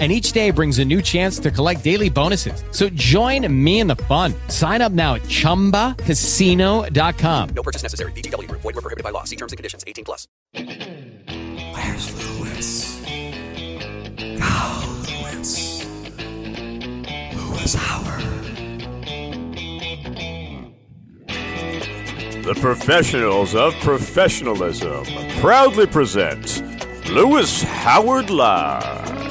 and each day brings a new chance to collect daily bonuses. So join me in the fun. Sign up now at ChumbaCasino.com. No purchase necessary. VGW. Void were prohibited by law. See terms and conditions. 18 plus. Where's Lewis? Oh, Lewis. Lewis Howard. The professionals of professionalism proudly present Lewis Howard Live.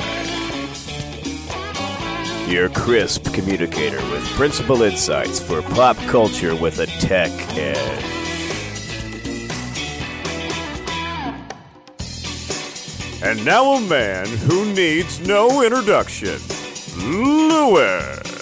Your crisp communicator with principal insights for pop culture with a tech edge. And now a man who needs no introduction, Lewis.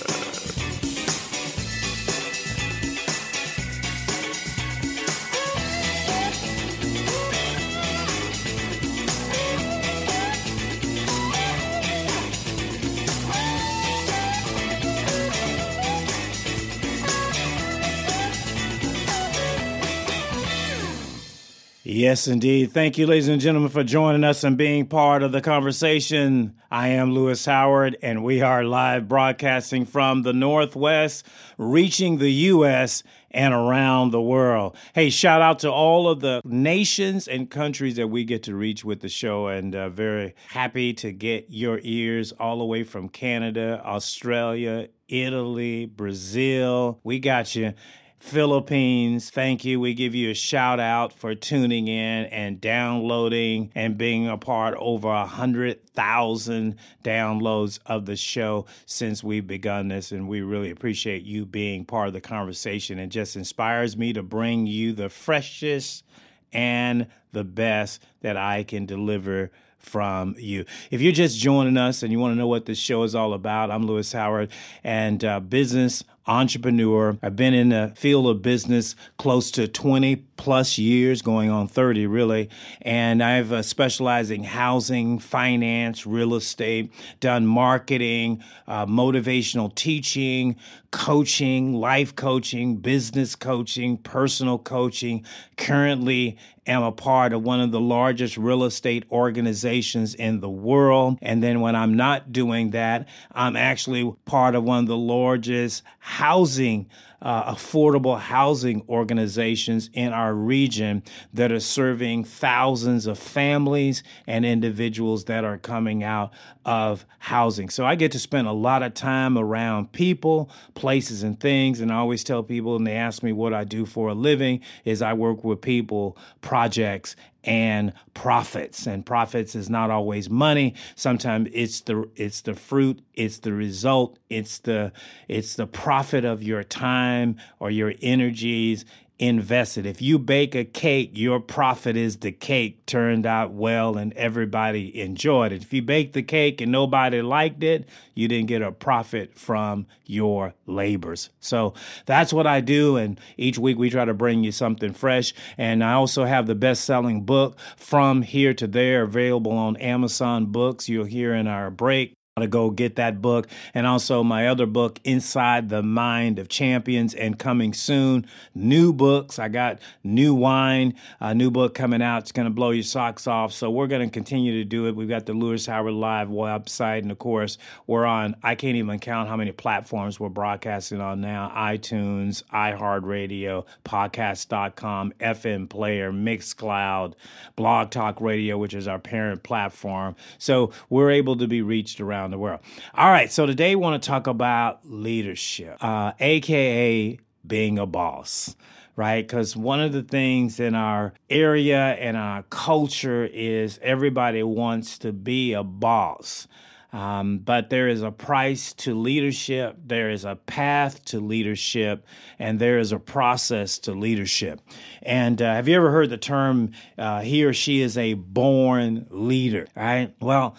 Yes, indeed. Thank you, ladies and gentlemen, for joining us and being part of the conversation. I am Lewis Howard, and we are live broadcasting from the Northwest, reaching the U.S. and around the world. Hey, shout out to all of the nations and countries that we get to reach with the show, and uh, very happy to get your ears all the way from Canada, Australia, Italy, Brazil. We got you. Philippines. Thank you. We give you a shout out for tuning in and downloading and being a part over a hundred thousand downloads of the show since we've begun this. And we really appreciate you being part of the conversation. It just inspires me to bring you the freshest and the best that I can deliver from you. If you're just joining us and you want to know what this show is all about, I'm Lewis Howard and uh, business entrepreneur. I've been in the field of business close to 20 plus years, going on 30 really. And I've uh, specialized in housing, finance, real estate, done marketing, uh, motivational teaching, coaching, life coaching, business coaching, personal coaching. Currently, am a part of one of the largest real estate organizations in the world. And then when I'm not doing that, I'm actually part of one of the largest housing uh, affordable housing organizations in our region that are serving thousands of families and individuals that are coming out of housing. So I get to spend a lot of time around people, places, and things. And I always tell people, and they ask me what I do for a living, is I work with people, projects, and profits. And profits is not always money. Sometimes it's the it's the fruit it's the result it's the it's the profit of your time or your energies invested. If you bake a cake, your profit is the cake turned out well and everybody enjoyed it. If you bake the cake and nobody liked it, you didn't get a profit from your labors. So that's what I do. And each week we try to bring you something fresh. And I also have the best selling book, From Here to There, available on Amazon Books. You'll hear in our break to go get that book. And also my other book inside the mind of champions and coming soon. New books. I got new wine a new book coming out. It's going to blow your socks off. So we're going to continue to do it. We've got the lewis howard live website. And of course we're on i can't even count how many platforms we're broadcasting on now. itunes iheartradio podcast.com fm player mixcloud blog talk radio which is our parent platform. So we're able to be reached around around the world. All right, so today we want to talk about leadership, uh, aka being a boss right? Because one of the things in our area and our culture is everybody wants to be a boss. Um, but there is a price to leadership, there is a path to leadership, and there is a process to leadership. And uh, have you ever heard the term, uh, he or she is a born leader, right? Well,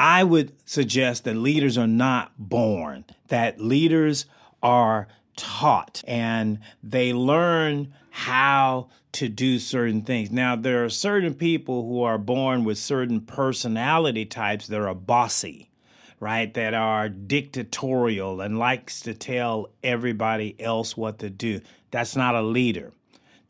I would suggest that leaders are not born, that leaders are taught and they learn how to do certain things. Now, there are certain people who are born with certain personality types that are bossy, right? That are dictatorial and likes to tell everybody else what to do. That's not a leader.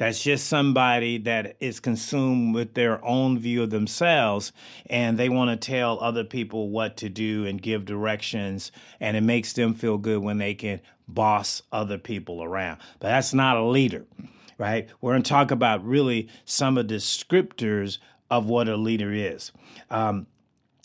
That's just somebody that is consumed with their own view of themselves and they want to tell other people what to do and give directions. And it makes them feel good when they can boss other people around. But that's not a leader, right? We're going to talk about really some of the descriptors of what a leader is. Um,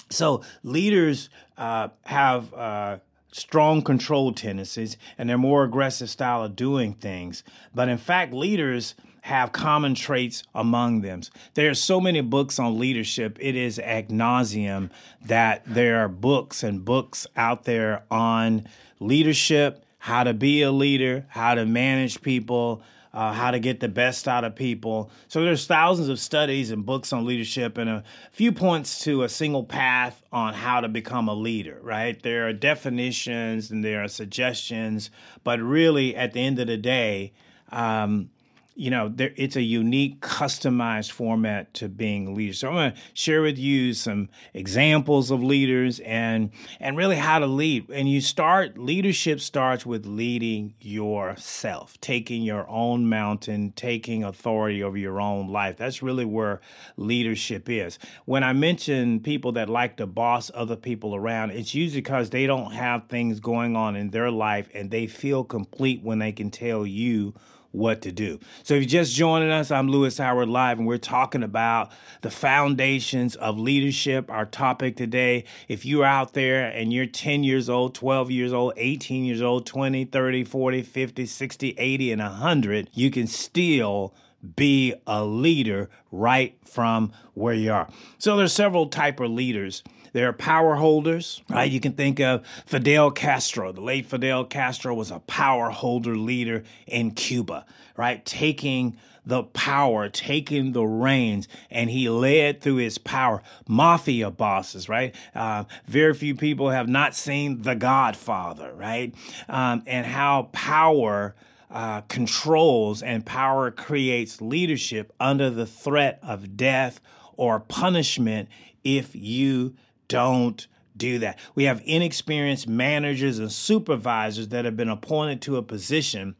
so, leaders uh, have uh, strong control tendencies and they're more aggressive style of doing things. But in fact, leaders have common traits among them. There are so many books on leadership. It is ad nauseum that there are books and books out there on leadership, how to be a leader, how to manage people, uh, how to get the best out of people. So there's thousands of studies and books on leadership and a few points to a single path on how to become a leader, right? There are definitions and there are suggestions, but really at the end of the day, um, you know, there, it's a unique, customized format to being a leader. So I'm going to share with you some examples of leaders and and really how to lead. And you start leadership starts with leading yourself, taking your own mountain, taking authority over your own life. That's really where leadership is. When I mention people that like to boss other people around, it's usually because they don't have things going on in their life and they feel complete when they can tell you what to do. So if you're just joining us, I'm Lewis Howard Live, and we're talking about the foundations of leadership. Our topic today, if you're out there and you're 10 years old, 12 years old, 18 years old, 20, 30, 40, 50, 60, 80, and 100, you can still be a leader right from where you are. So there's several type of leaders. There are power holders, right? You can think of Fidel Castro. The late Fidel Castro was a power holder leader in Cuba, right? Taking the power, taking the reins, and he led through his power. Mafia bosses, right? Uh, very few people have not seen The Godfather, right? Um, and how power. Uh, controls and power creates leadership under the threat of death or punishment if you don't do that. We have inexperienced managers and supervisors that have been appointed to a position,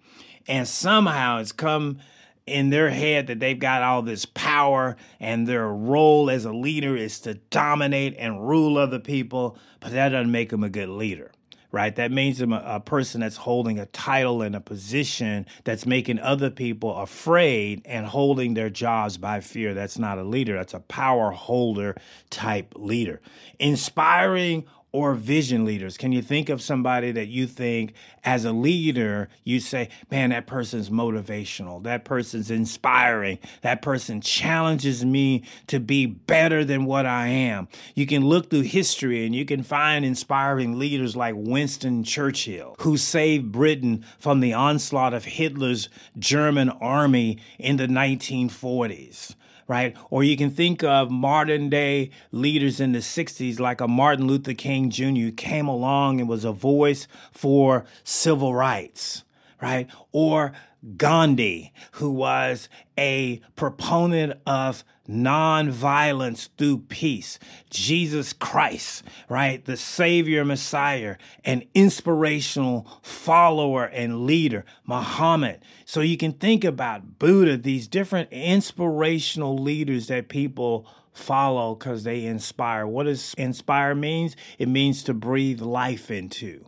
and somehow it's come in their head that they've got all this power and their role as a leader is to dominate and rule other people, but that doesn't make them a good leader right? That means a, a, person that's holding a title and a position that's making other people afraid and holding their jobs by fear. That's not a leader, that's a power holder type leader. Inspiring or vision leaders? Can you think of somebody that you think as a leader, you say, man, that person's motivational, that person's inspiring, that person challenges me to be better than what I am? You can look through history and you can find inspiring leaders like Winston Churchill, who saved Britain from the onslaught of Hitler's German army in the 1940s right? Or you can think of modern day leaders in the 60s, like a Martin Luther King Jr., who came along and was a voice for civil rights, right? Or Gandhi, who was a proponent of nonviolence through peace. Jesus Christ, right? The Savior, Messiah, an inspirational follower and leader. Muhammad. So you can think about Buddha, these different inspirational leaders that people follow because they inspire. What does inspire means? It means to breathe life into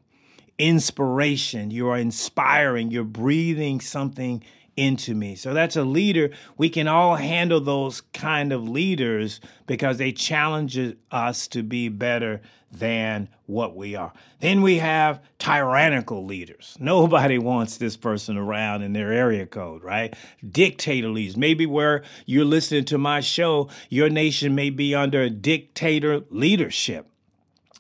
inspiration. You are inspiring. You're breathing something into me. So that's a leader. We can all handle those kind of leaders because they challenge us to be better than what we are. Then we have tyrannical leaders. Nobody wants this person around in their area code, right? Dictator leaders. Maybe where you're listening to my show, your nation may be under dictator leadership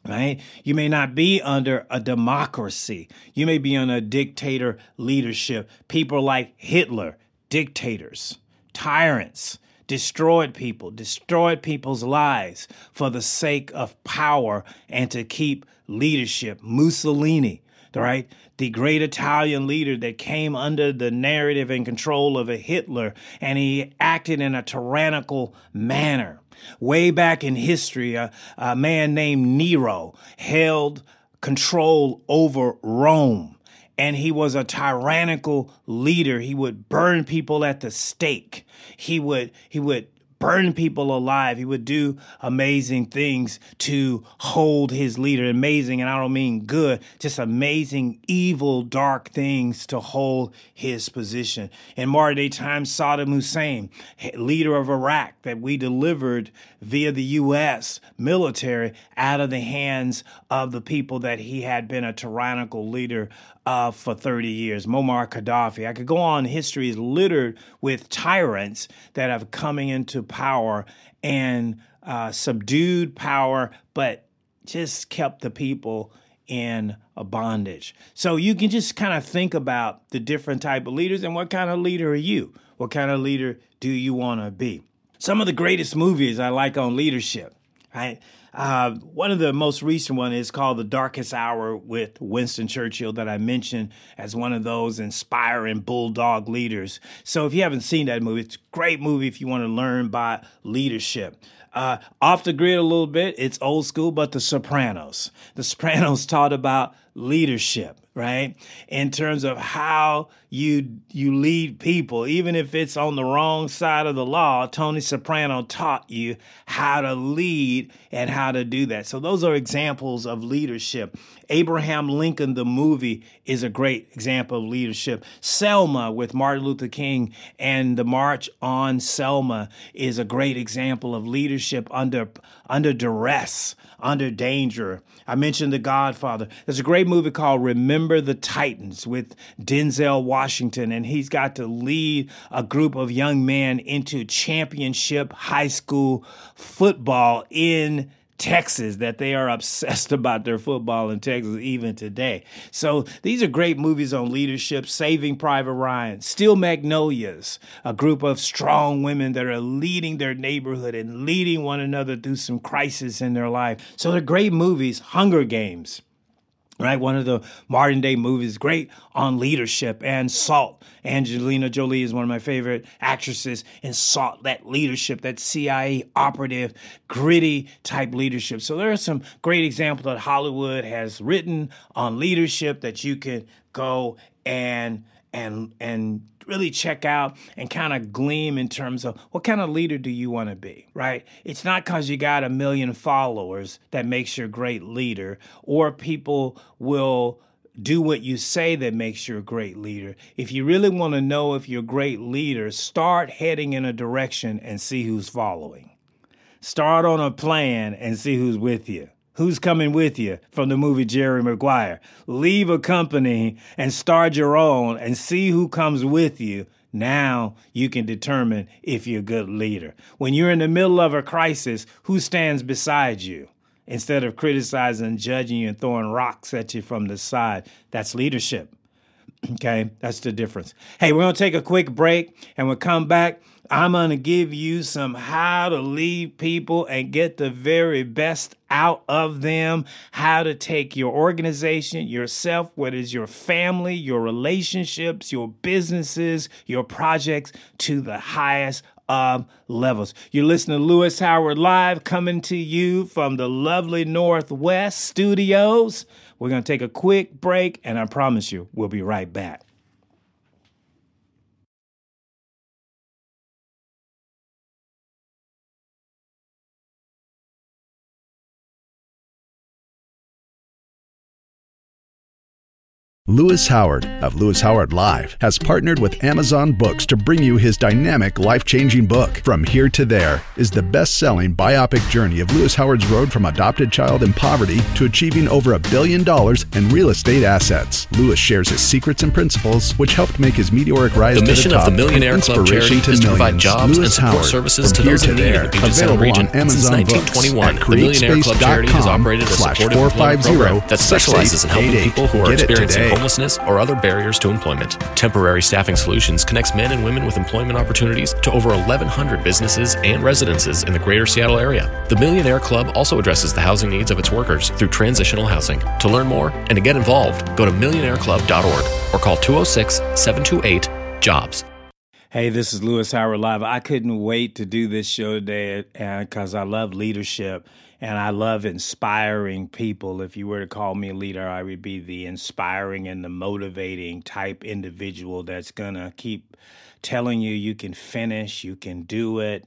right? You may not be under a democracy. You may be under a dictator leadership. People like Hitler, dictators, tyrants, destroyed people, destroyed people's lives for the sake of power and to keep leadership. Mussolini, right? The great Italian leader that came under the narrative and control of a Hitler, and he acted in a tyrannical manner. Way back in history, a, a man named Nero held control over Rome and he was a tyrannical leader. He would burn people at the stake. He would he would burn people alive. He would do amazing things to hold his leader. Amazing, and I don't mean good, just amazing, evil, dark things to hold his position. In modern day times, Saddam Hussein, leader of Iraq, that we delivered via the U.S. military out of the hands of the people that he had been a tyrannical leader uh, for 30 years. Muammar Gaddafi. I could go on. History is littered with tyrants that have coming into power and uh, subdued power, but just kept the people in a bondage. So you can just kind of think about the different type of leaders and what kind of leader are you? What kind of leader do you want to be? Some of the greatest movies I like on leadership, right? Uh, one of the most recent one is called The Darkest Hour with Winston Churchill that I mentioned as one of those inspiring bulldog leaders. So if you haven't seen that movie, it's a great movie if you want to learn about leadership. Uh, off the grid a little bit, it's old school, but The Sopranos. The Sopranos taught about leadership right in terms of how you you lead people. Even if it's on the wrong side of the law tony soprano taught you how to lead and how to do that. So those are examples of leadership. Abraham lincoln the movie is a great example of leadership. Selma with martin luther king and the march on selma is a great example of leadership under under duress under danger. I mentioned the godfather. There's a great movie called remember the Titans with Denzel Washington, and he's got to lead a group of young men into championship high school football in Texas that they are obsessed about their football in Texas even today. So these are great movies on leadership, Saving Private Ryan, Steel Magnolias, a group of strong women that are leading their neighborhood and leading one another through some crisis in their life. So they're great movies, Hunger Games right? One of the modern day movies, great on leadership and Salt. Angelina Jolie is one of my favorite actresses in Salt, that leadership, that CIA operative, gritty type leadership. So there are some great examples that Hollywood has written on leadership that you can go and and and really check out and kind of gleam in terms of what kind of leader do you want to be, right? It's not because you got a million followers that makes you a great leader, or people will do what you say that makes you a great leader. If you really want to know if you're a great leader, start heading in a direction and see who's following. Start on a plan and see who's with you. Who's coming with you from the movie Jerry Maguire? Leave a company and start your own and see who comes with you. Now you can determine if you're a good leader. When you're in the middle of a crisis, who stands beside you? Instead of criticizing, judging you, and throwing rocks at you from the side, that's leadership. Okay, that's the difference. Hey, we're to take a quick break and we'll come back. I'm going to give you some how to lead people and get the very best out of them, how to take your organization, yourself, whether it's your family, your relationships, your businesses, your projects to the highest of levels. You're listening to Lewis Howard Live coming to you from the lovely Northwest studios. We're going to take a quick break, and I promise you, we'll be right back. Lewis Howard of Lewis Howard Live has partnered with Amazon Books to bring you his dynamic, life changing book. From Here to There is the best selling biopic journey of Lewis Howard's road from adopted child in poverty to achieving over a billion dollars in real estate assets. Lewis shares his secrets and principles, which helped make his meteoric rise the to mission the top of the Millionaire Club charity to is to provide jobs Lewis and support Howard, services to from those Here in need in There, the Puget Sound available region on since Amazon Books 1921. at The Millionaire Club charity has operated a slash supportive employment 450 program that specializes in helping people who are Get it experiencing today. Homelessness, or other barriers to employment. Temporary Staffing Solutions connects men and women with employment opportunities to over 1,100 businesses and residences in the greater Seattle area. The Millionaire Club also addresses the housing needs of its workers through transitional housing. To learn more and to get involved, go to millionaireclub.org or call 206 728 JOBS. Hey, this is Lewis Howard Live. I couldn't wait to do this show today uh, because I love leadership and I love inspiring people. If you were to call me a leader, I would be the inspiring and the motivating type individual that's to keep telling you you can finish, you can do it.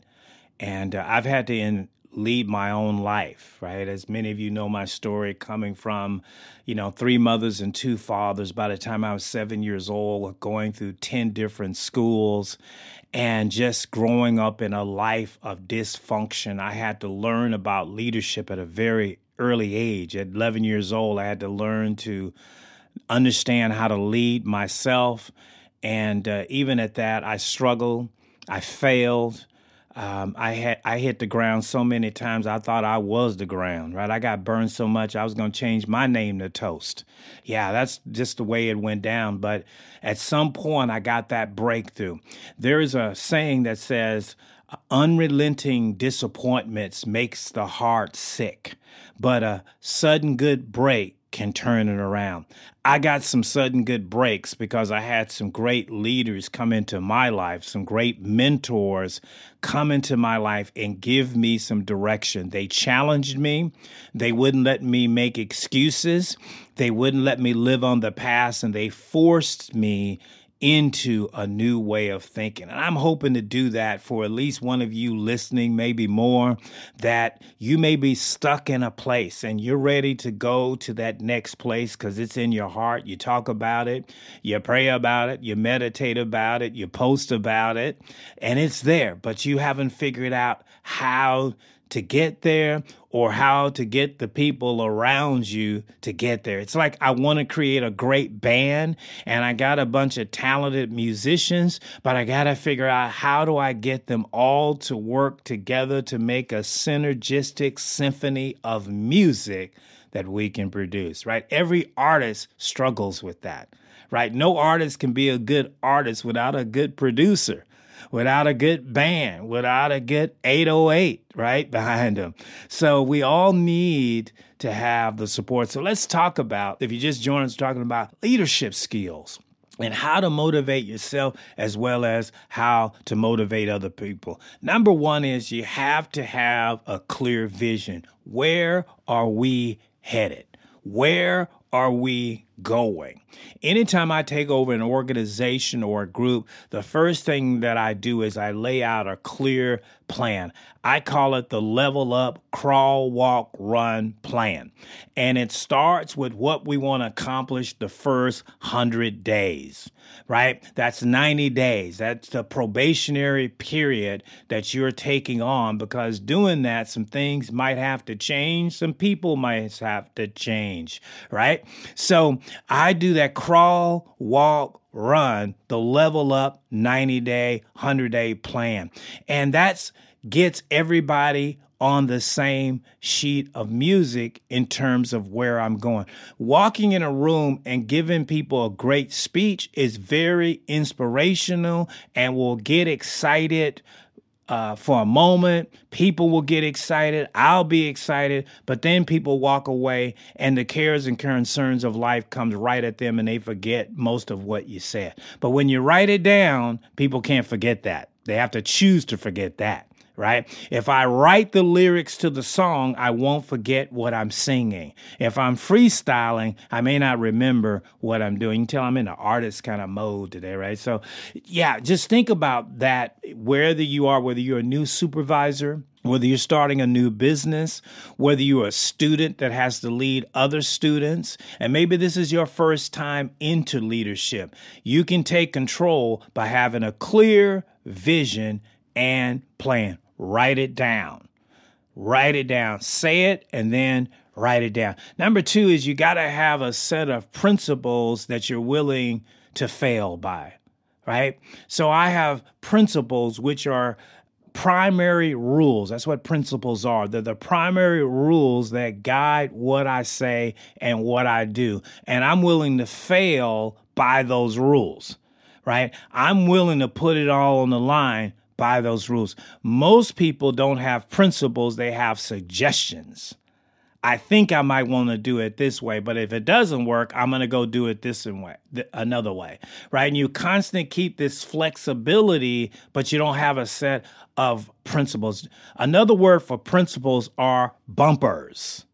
And uh, I've had to in, lead my own life, right? As many of you know my story coming from, you know, three mothers and two fathers by the time I was seven years old, going through 10 different schools and just growing up in a life of dysfunction. I had to learn about leadership at a very early age. At 11 years old, I had to learn to understand how to lead myself. And uh, even at that, I struggled, I failed. Um, I had I hit the ground so many times I thought I was the ground, right? I got burned so much I was to change my name to Toast. Yeah, that's just the way it went down. But at some point, I got that breakthrough. There is a saying that says, "Unrelenting disappointments makes the heart sick, but a sudden good break can turn it around. I got some sudden good breaks because I had some great leaders come into my life, some great mentors come into my life and give me some direction. They challenged me. They wouldn't let me make excuses. They wouldn't let me live on the past and they forced me into a new way of thinking. And I'm hoping to do that for at least one of you listening, maybe more, that you may be stuck in a place and you're ready to go to that next place because it's in your heart. You talk about it, you pray about it, you meditate about it, you post about it, and it's there, but you haven't figured out how to get there or how to get the people around you to get there. It's like I want to create a great band and I got a bunch of talented musicians, but I got to figure out how do I get them all to work together to make a synergistic symphony of music that we can produce, right? Every artist struggles with that, right? No artist can be a good artist without a good producer without a good band, without a good 808, right, behind them. So we all need to have the support. So let's talk about, if you just join us, talking about leadership skills and how to motivate yourself as well as how to motivate other people. Number one is you have to have a clear vision. Where are we headed? Where are we going? Anytime I take over an organization or a group, the first thing that I do is I lay out a clear plan. I call it the level up, crawl, walk, run plan. And it starts with what we want to accomplish the first 100 days, right? That's 90 days. That's the probationary period that you're taking on because doing that, some things might have to change, some people might have to change, right? So I do that crawl, walk, run, the level up 90 day, 100 day plan. And that's gets everybody on the same sheet of music in terms of where I'm going. Walking in a room and giving people a great speech is very inspirational and will get excited uh, for a moment. People will get excited. I'll be excited, but then people walk away, and the cares and concerns of life comes right at them, and they forget most of what you said. But when you write it down, people can't forget that. They have to choose to forget that right? If I write the lyrics to the song, I won't forget what I'm singing. If I'm freestyling, I may not remember what I'm doing. You tell I'm in an artist kind of mode today, right? So, yeah, just think about that wherever you are, whether you're a new supervisor, whether you're starting a new business, whether you're a student that has to lead other students, and maybe this is your first time into leadership, you can take control by having a clear vision and plan. Write it down. Write it down. Say it and then write it down. Number two is you got to have a set of principles that you're willing to fail by, right? So I have principles which are primary rules. That's what principles are. They're the primary rules that guide what I say and what I do. And I'm willing to fail by those rules, right? I'm willing to put it all on the line by those rules. Most people don't have principles, they have suggestions. I think I might want to do it this way, but if it doesn't work, I'm going to go do it this way, th- another way, right? And you constantly keep this flexibility, but you don't have a set of principles. Another word for principles are bumpers,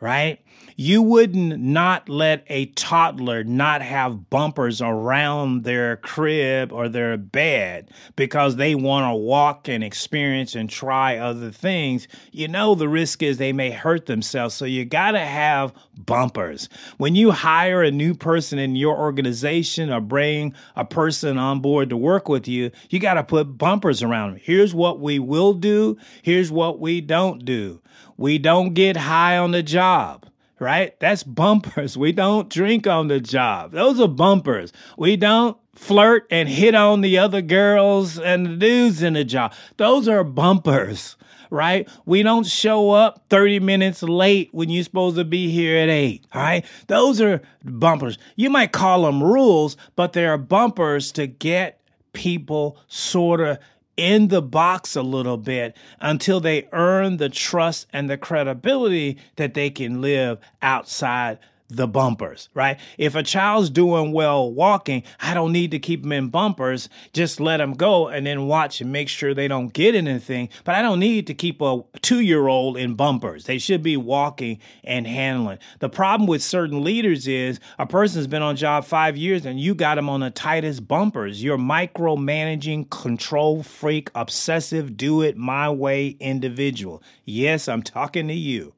right? You wouldn't not let a toddler not have bumpers around their crib or their bed because they want to walk and experience and try other things. You know, the risk is they may hurt themselves. So you got to have bumpers. When you hire a new person in your organization or bring a person on board to work with you, you got to put bumpers around them. Here's what we will do. Here's what we don't do. We don't get high on the job right? That's bumpers. We don't drink on the job. Those are bumpers. We don't flirt and hit on the other girls and the dudes in the job. Those are bumpers, right? We don't show up 30 minutes late when you're supposed to be here at 8, all right? Those are bumpers. You might call them rules, but they are bumpers to get people sort of in the box a little bit until they earn the trust and the credibility that they can live outside the bumpers, right? If a child's doing well walking, I don't need to keep them in bumpers. Just let them go and then watch and make sure they don't get anything. But I don't need to keep a two year old in bumpers. They should be walking and handling. The problem with certain leaders is a person's been on job five years and you got them on the tightest bumpers. You're micromanaging, control freak, obsessive, do it my way individual. Yes, I'm talking to you.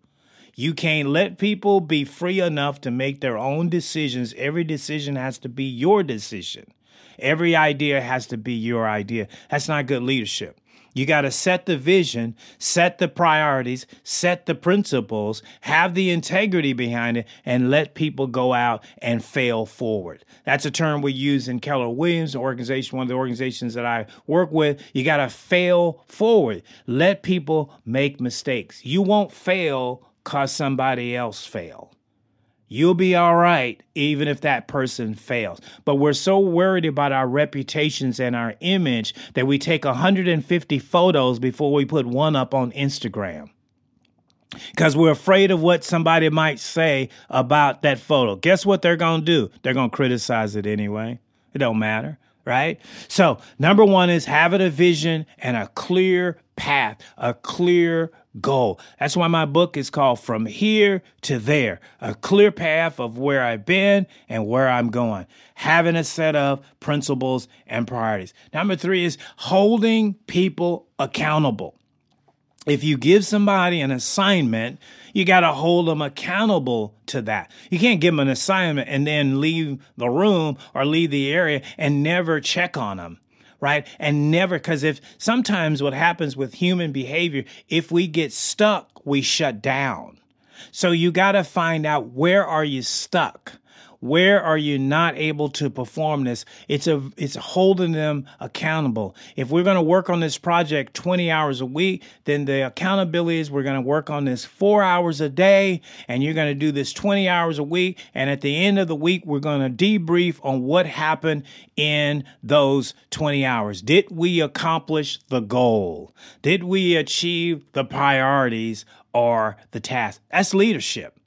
You can't let people be free enough to make their own decisions. Every decision has to be your decision. Every idea has to be your idea. That's not good leadership. You got to set the vision, set the priorities, set the principles, have the integrity behind it, and let people go out and fail forward. That's a term we use in Keller Williams organization, one of the organizations that I work with. You got to fail forward. Let people make mistakes. You won't fail cause somebody else fail. You'll be all right even if that person fails. But we're so worried about our reputations and our image that we take 150 photos before we put one up on Instagram. Because we're afraid of what somebody might say about that photo. Guess what they're going to do? They're going to criticize it anyway. It don't matter, right? So, number one is having a vision and a clear path, a clear goal. That's why my book is called From Here to There, a clear path of where I've been and where I'm going. Having a set of principles and priorities. Number three is holding people accountable. If you give somebody an assignment, you got to hold them accountable to that. You can't give them an assignment and then leave the room or leave the area and never check on them right? And never, because if sometimes what happens with human behavior, if we get stuck, we shut down. So you got to find out where are you stuck? Where are you not able to perform this? It's a it's holding them accountable. If we're going to work on this project 20 hours a week, then the accountability is we're going to work on this 4 hours a day and you're going to do this 20 hours a week and at the end of the week we're going to debrief on what happened in those 20 hours. Did we accomplish the goal? Did we achieve the priorities or the task? That's leadership.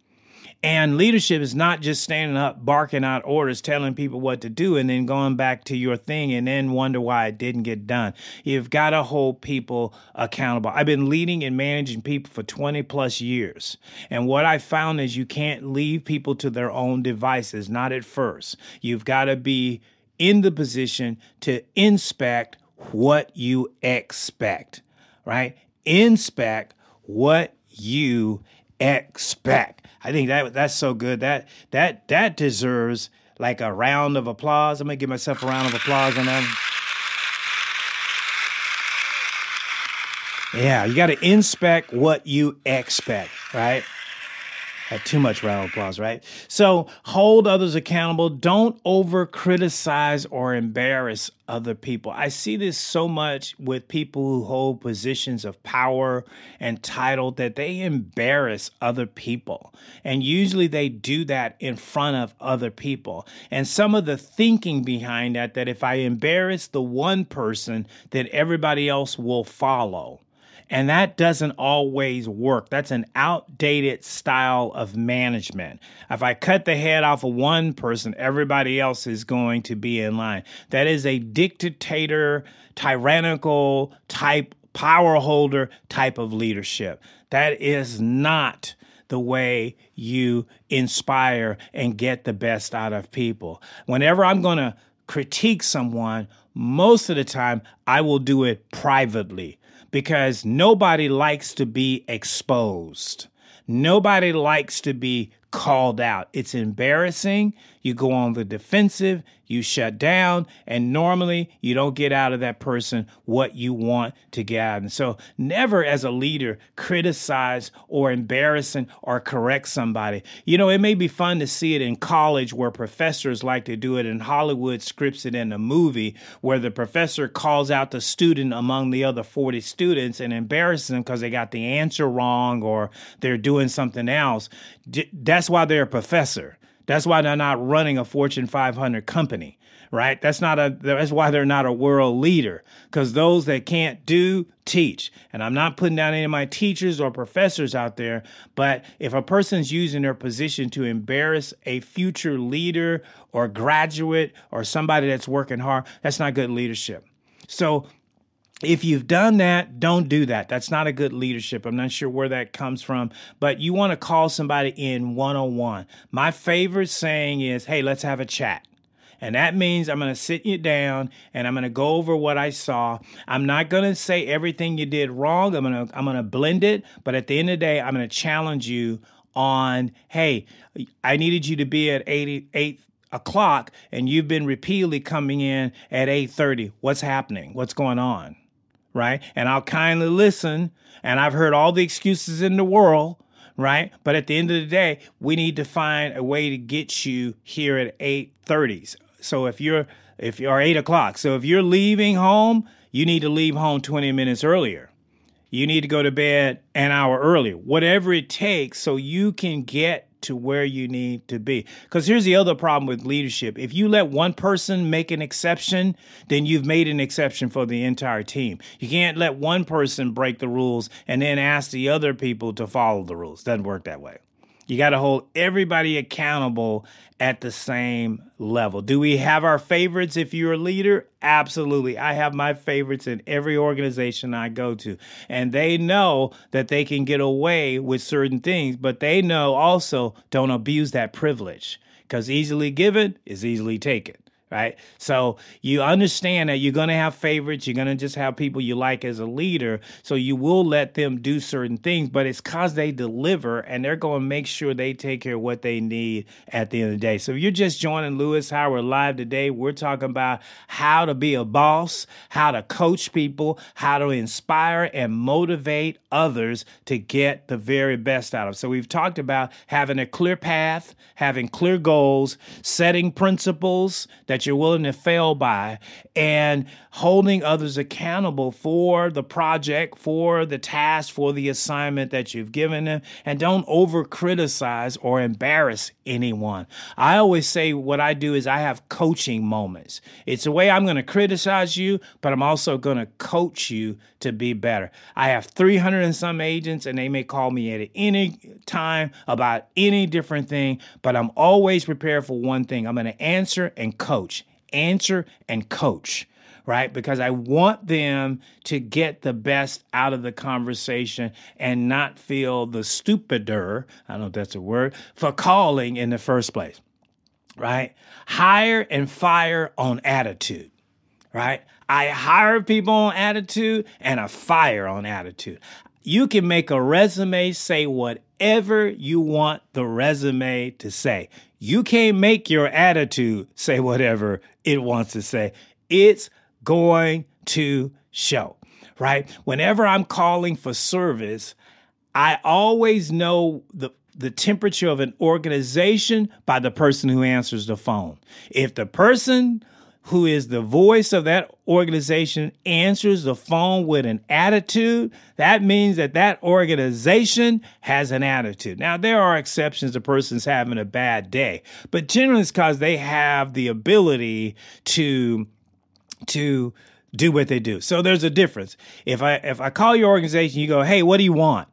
And leadership is not just standing up, barking out orders, telling people what to do, and then going back to your thing and then wonder why it didn't get done. You've got to hold people accountable. I've been leading and managing people for 20 plus years. And what I found is you can't leave people to their own devices, not at first. You've got to be in the position to inspect what you expect, right? Inspect what you expect. I think that that's so good. That that that deserves like a round of applause. I'm gonna give myself a round of applause on that. Yeah, you got to inspect what you expect, right? Too much round of applause, right? So hold others accountable. Don't over criticize or embarrass other people. I see this so much with people who hold positions of power and title that they embarrass other people. And usually they do that in front of other people. And some of the thinking behind that, that if I embarrass the one person, then everybody else will follow. And that doesn't always work. That's an outdated style of management. If I cut the head off of one person, everybody else is going to be in line. That is a dictator, tyrannical type, power holder type of leadership. That is not the way you inspire and get the best out of people. Whenever I'm going to critique someone, most of the time I will do it privately because nobody likes to be exposed. Nobody likes to be called out. It's embarrassing. You go on the defensive, you shut down, and normally you don't get out of that person what you want to get out. And so, never as a leader criticize or embarrass or correct somebody. You know, it may be fun to see it in college where professors like to do it, in Hollywood scripts it in a movie where the professor calls out the student among the other 40 students and embarrasses them because they got the answer wrong or they're doing something else. That's why they're a professor. That's why they're not running a Fortune 500 company, right? That's not a that's why they're not a world leader cuz those that can't do teach. And I'm not putting down any of my teachers or professors out there, but if a person's using their position to embarrass a future leader or graduate or somebody that's working hard, that's not good leadership. So if you've done that, don't do that. That's not a good leadership. I'm not sure where that comes from, but you want to call somebody in one on one. My favorite saying is, hey, let's have a chat. And that means I'm going to sit you down and I'm going to go over what I saw. I'm not going to say everything you did wrong. I'm going to I'm going to blend it, but at the end of the day, I'm going to challenge you on, hey, I needed you to be at 8 8 o'clock and you've been repeatedly coming in at 8:30. What's happening? What's going on? Right? And I'll kindly listen. And I've heard all the excuses in the world, right? But at the end of the day, we need to find a way to get you here at 8:30. So if you're if you're eight o'clock, so if you're leaving home, you need to leave home 20 minutes earlier. You need to go to bed an hour earlier, whatever it takes, so you can get to where you need to be. Because here's the other problem with leadership if you let one person make an exception, then you've made an exception for the entire team. You can't let one person break the rules and then ask the other people to follow the rules. Doesn't work that way. You got to hold everybody accountable at the same level. Do we have our favorites if you're a leader? Absolutely. I have my favorites in every organization I go to. And they know that they can get away with certain things, but they know also don't abuse that privilege because easily given is easily taken right? So you understand that you're going to have favorites. You're going to just have people you like as a leader. So you will let them do certain things, but it's because they deliver and they're going to make sure they take care of what they need at the end of the day. So you're just joining Lewis Howard live today, we're talking about how to be a boss, how to coach people, how to inspire and motivate others to get the very best out of. So we've talked about having a clear path, having clear goals, setting principles that that you're willing to fail by and holding others accountable for the project, for the task, for the assignment that you've given them. And don't over criticize or embarrass anyone. I always say what I do is I have coaching moments. It's a way I'm going to criticize you, but I'm also going to coach you to be better. I have 300 and some agents, and they may call me at any time about any different thing, but I'm always prepared for one thing I'm going to answer and coach answer and coach right? Because I want them to get the best out of the conversation and not feel the stupider, I don't know if that's a word, for calling in the first place, right? Hire and fire on attitude, right? I hire people on attitude and I fire on attitude. You can make a resume say whatever you want the resume to say. You can't make your attitude say whatever it wants to say. It's going to show, right? Whenever I'm calling for service, I always know the the temperature of an organization by the person who answers the phone. If the person who is the voice of that organization answers the phone with an attitude, that means that that organization has an attitude. Now, there are exceptions to persons having a bad day, but generally it's because they have the ability to, to do what they do. So there's a difference. If I, if I call your organization, you go, Hey, what do you want?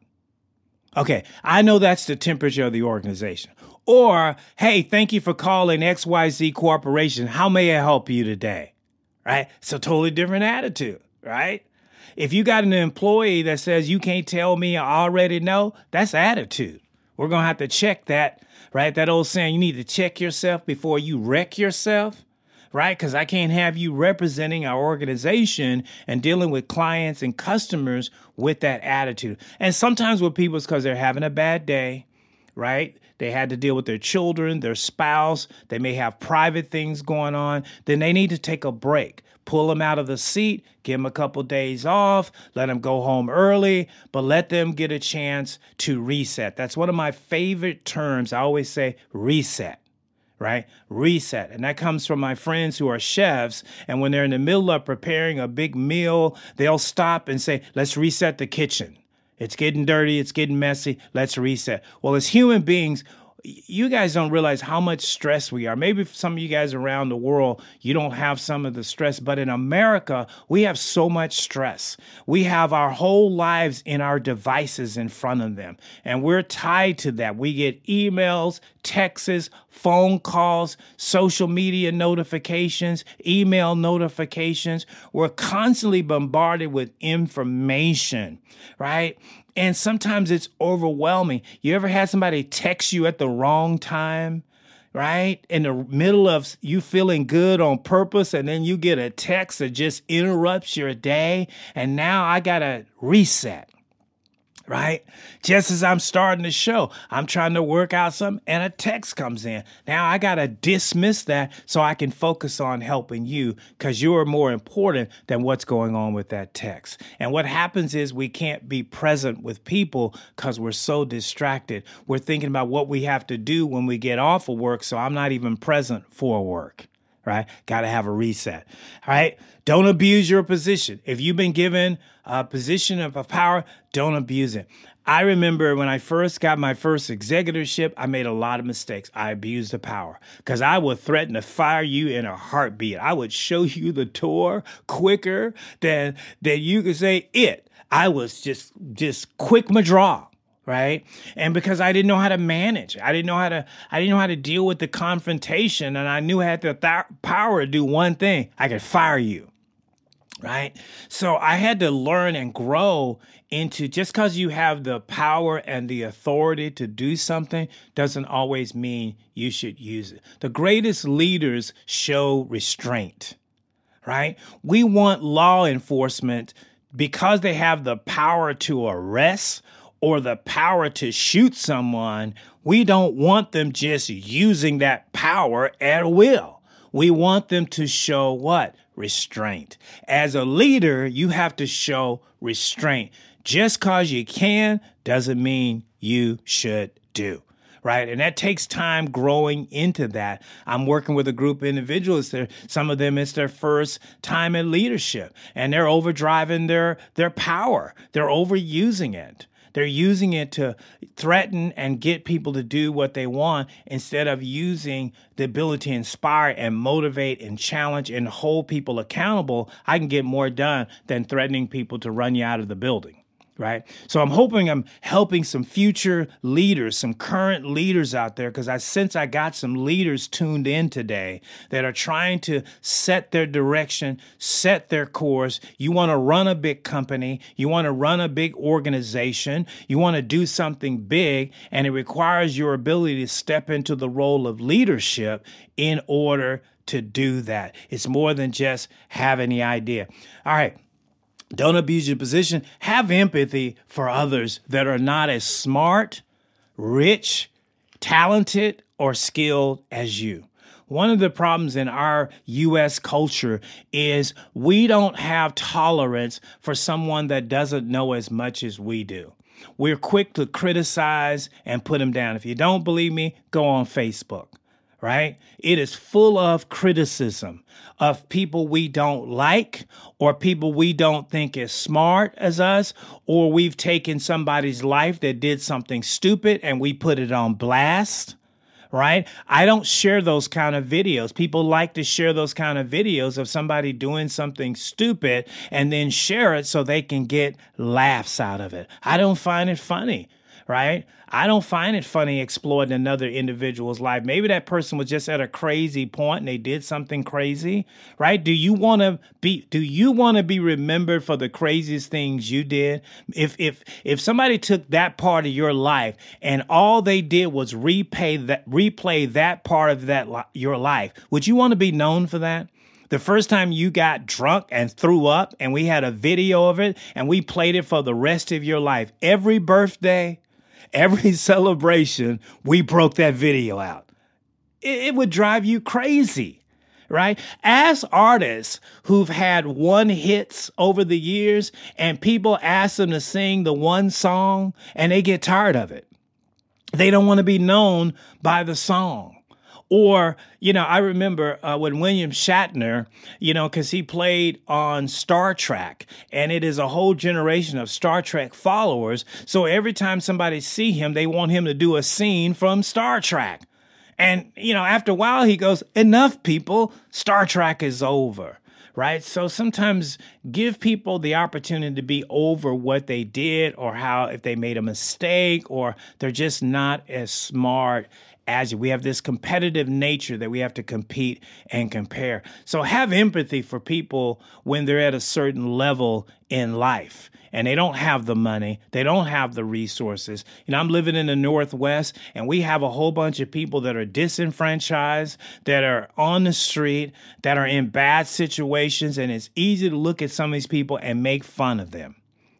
Okay, I know that's the temperature of the organization. Or, hey, thank you for calling XYZ Corporation. How may I help you today? Right? It's a totally different attitude, right? If you got an employee that says you can't tell me I already know, that's attitude. We're going to have to check that, right? That old saying, you need to check yourself before you wreck yourself right? Because I can't have you representing our organization and dealing with clients and customers with that attitude. And sometimes with people, it's because they're having a bad day, right? They had to deal with their children, their spouse. They may have private things going on. Then they need to take a break. Pull them out of the seat, give them a couple days off, let them go home early, but let them get a chance to reset. That's one of my favorite terms. I always say reset right? Reset. And that comes from my friends who are chefs. And when they're in the middle of preparing a big meal, they'll stop and say, let's reset the kitchen. It's getting dirty. It's getting messy. Let's reset. Well, as human beings, you guys don't realize how much stress we are. Maybe some of you guys around the world, you don't have some of the stress, but in America, we have so much stress. We have our whole lives in our devices in front of them, and we're tied to that. We get emails, texts, phone calls, social media notifications, email notifications. We're constantly bombarded with information, right? And sometimes it's overwhelming. You ever had somebody text you at the wrong time? Right? In the middle of you feeling good on purpose, and then you get a text that just interrupts your day. And now I got to reset right? Just as I'm starting the show, I'm trying to work out something and a text comes in. Now I got to dismiss that so I can focus on helping you because you're more important than what's going on with that text. And what happens is we can't be present with people because we're so distracted. We're thinking about what we have to do when we get off of work, so I'm not even present for work right? Got to have a reset, all right? Don't abuse your position. If you've been given a position of power, don't abuse it. I remember when I first got my first executorship, I made a lot of mistakes. I abused the power because I would threaten to fire you in a heartbeat. I would show you the tour quicker than, than you could say it. I was just just quick my draw right and because i didn't know how to manage i didn't know how to i didn't know how to deal with the confrontation and i knew i had the th- power to do one thing i could fire you right so i had to learn and grow into just because you have the power and the authority to do something doesn't always mean you should use it the greatest leaders show restraint right we want law enforcement because they have the power to arrest or the power to shoot someone, we don't want them just using that power at will. We want them to show what? Restraint. As a leader, you have to show restraint. Just because you can doesn't mean you should do right? And that takes time growing into that. I'm working with a group of individuals. Some of them it's their first time in leadership, and they're overdriving their their power. They're overusing it. They're using it to threaten and get people to do what they want instead of using the ability to inspire and motivate and challenge and hold people accountable. I can get more done than threatening people to run you out of the building right? So I'm hoping I'm helping some future leaders, some current leaders out there, because I sense I got some leaders tuned in today that are trying to set their direction, set their course. You want to run a big company, you want to run a big organization, you want to do something big, and it requires your ability to step into the role of leadership in order to do that. It's more than just having the idea. All right. Don't abuse your position. Have empathy for others that are not as smart, rich, talented, or skilled as you. One of the problems in our US culture is we don't have tolerance for someone that doesn't know as much as we do. We're quick to criticize and put them down. If you don't believe me, go on Facebook, right? It is full of criticism of people we don't like or people we don't think is smart as us, or we've taken somebody's life that did something stupid and we put it on blast right? I don't share those kind of videos. People like to share those kind of videos of somebody doing something stupid and then share it so they can get laughs out of it. I don't find it funny right? I don't find it funny exploiting another individual's life. Maybe that person was just at a crazy point and they did something crazy, right? Do you want to be do you want to be remembered for the craziest things you did? If if if somebody took that part of your life and all they did was repay that replay that part of that your life, would you want to be known for that? The first time you got drunk and threw up, and we had a video of it, and we played it for the rest of your life. Every birthday, every celebration, we broke that video out. It, it would drive you crazy, right? As artists who've had one hits over the years and people ask them to sing the one song and they get tired of it. They don't want to be known by the song. Or, you know, I remember uh, when William Shatner, you know, because he played on Star Trek, and it is a whole generation of Star Trek followers. So every time somebody see him, they want him to do a scene from Star Trek. And, you know, after a while, he goes, Enough, people, Star Trek is over right? So sometimes give people the opportunity to be over what they did or how if they made a mistake or they're just not as smart as you. We have this competitive nature that we have to compete and compare. So have empathy for people when they're at a certain level in life and they don't have the money, they don't have the resources. You know, I'm living in the Northwest and we have a whole bunch of people that are disenfranchised, that are on the street, that are in bad situations, and it's easy to look at some of these people and make fun of them,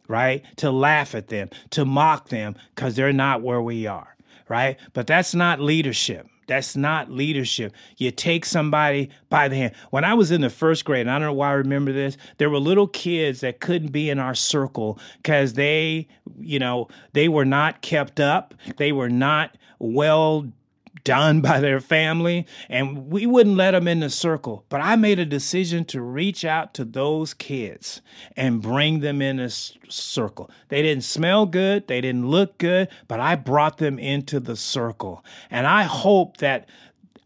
right? To laugh at them, to mock them because they're not where we are right? But that's not leadership. That's not leadership. You take somebody by the hand. When I was in the first grade, and I don't know why I remember this, there were little kids that couldn't be in our circle because they, you know, they were not kept up. They were not well done by their family, and we wouldn't let them in the circle. But I made a decision to reach out to those kids and bring them in a circle. They didn't smell good, they didn't look good, but I brought them into the circle. And I hope that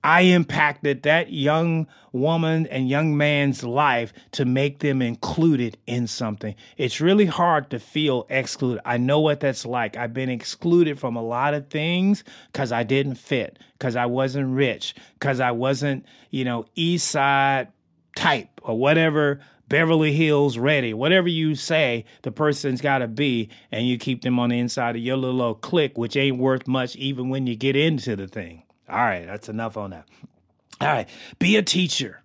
I impacted that young woman and young man's life to make them included in something. It's really hard to feel excluded. I know what that's like. I've been excluded from a lot of things because I didn't fit, because I wasn't rich, because I wasn't, you know, East Side type or whatever Beverly Hills ready, whatever you say, the person's got to be, and you keep them on the inside of your little clique, which ain't worth much even when you get into the thing. All right, that's enough on that. All right, be a teacher.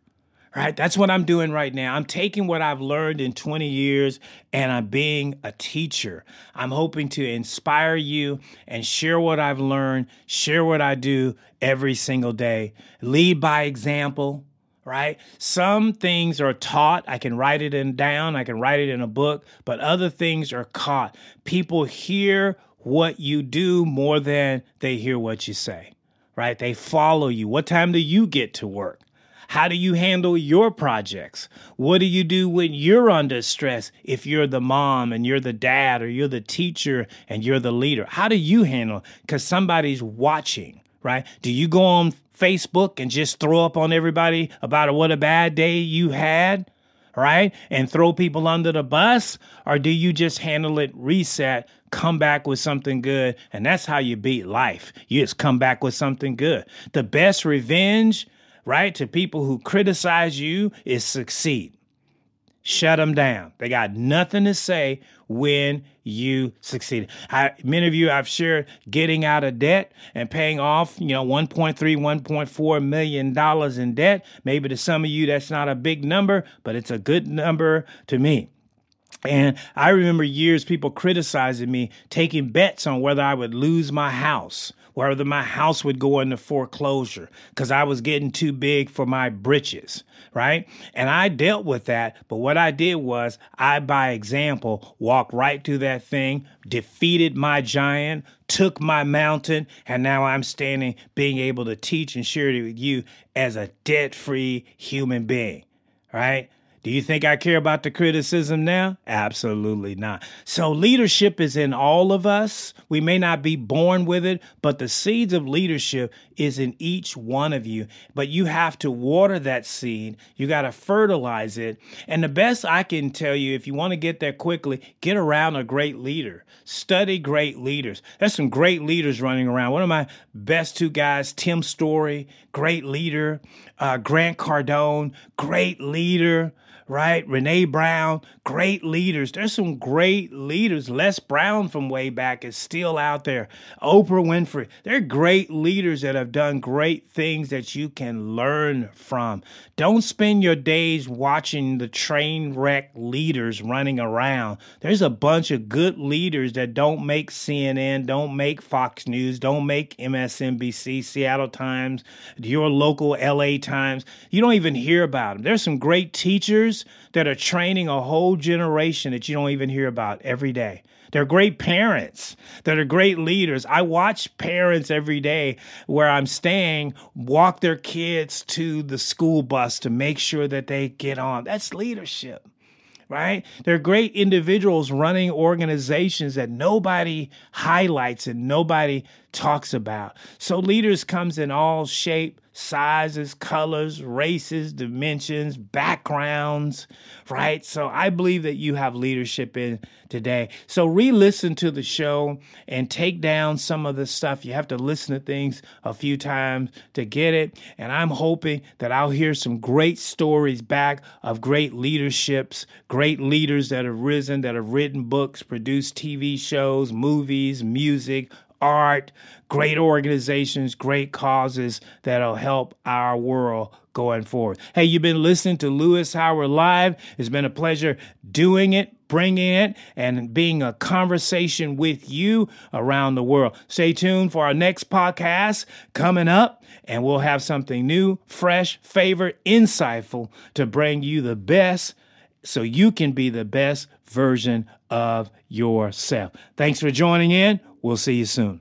Right? That's what I'm doing right now. I'm taking what I've learned in 20 years and I'm being a teacher. I'm hoping to inspire you and share what I've learned, share what I do every single day. Lead by example, right? Some things are taught. I can write it in down, I can write it in a book, but other things are caught. People hear what you do more than they hear what you say right? They follow you. What time do you get to work? How do you handle your projects? What do you do when you're under stress if you're the mom and you're the dad or you're the teacher and you're the leader? How do you handle Because somebody's watching, right? Do you go on Facebook and just throw up on everybody about what a bad day you had? Right? And throw people under the bus? Or do you just handle it, reset, come back with something good? And that's how you beat life. You just come back with something good. The best revenge, right, to people who criticize you is succeed shut them down. They got nothing to say when you succeed. I, many of you I've shared getting out of debt and paying off, you know, 1.3, 1.4 million dollars in debt. Maybe to some of you that's not a big number, but it's a good number to me. And I remember years people criticizing me taking bets on whether I would lose my house, whether my house would go into foreclosure because I was getting too big for my britches, right? And I dealt with that. But what I did was I, by example, walked right through that thing, defeated my giant, took my mountain, and now I'm standing being able to teach and share it with you as a debt free human being, right? Do you think I care about the criticism now? Absolutely not. So, leadership is in all of us. We may not be born with it, but the seeds of leadership is in each one of you. But you have to water that seed, you got to fertilize it. And the best I can tell you, if you want to get there quickly, get around a great leader. Study great leaders. There's some great leaders running around. One of my best two guys, Tim Storey, great leader. Uh, Grant Cardone, great leader right? Brené Brown, great leaders. There's some great leaders. Les Brown from way back is still out there. Oprah Winfrey. They're great leaders that have done great things that you can learn from. Don't spend your days watching the train wreck leaders running around. There's a bunch of good leaders that don't make CNN, don't make Fox News, don't make MSNBC, Seattle Times, your local LA Times. You don't even hear about them. There's some great teachers that are training a whole generation that you don't even hear about every day. They're great parents that are great leaders. I watch parents every day where I'm staying walk their kids to the school bus to make sure that they get on. That's leadership right? They're great individuals running organizations that nobody highlights and nobody talks about. So leaders comes in all shape, sizes, colors, races, dimensions, backgrounds, right? So I believe that you have leadership in today. So re-listen to the show and take down some of the stuff. You have to listen to things a few times to get it. And I'm hoping that I'll hear some great stories back of great leaderships, great leaders that have risen, that have written books, produced TV shows, movies, music, art, great organizations, great causes that'll help our world going forward. Hey, you've been listening to Lewis Howard Live. It's been a pleasure doing it, bringing it, and being a conversation with you around the world. Stay tuned for our next podcast coming up, and we'll have something new, fresh, favorite, insightful to bring you the best so you can be the best version of yourself. Thanks for joining in. We'll see you soon.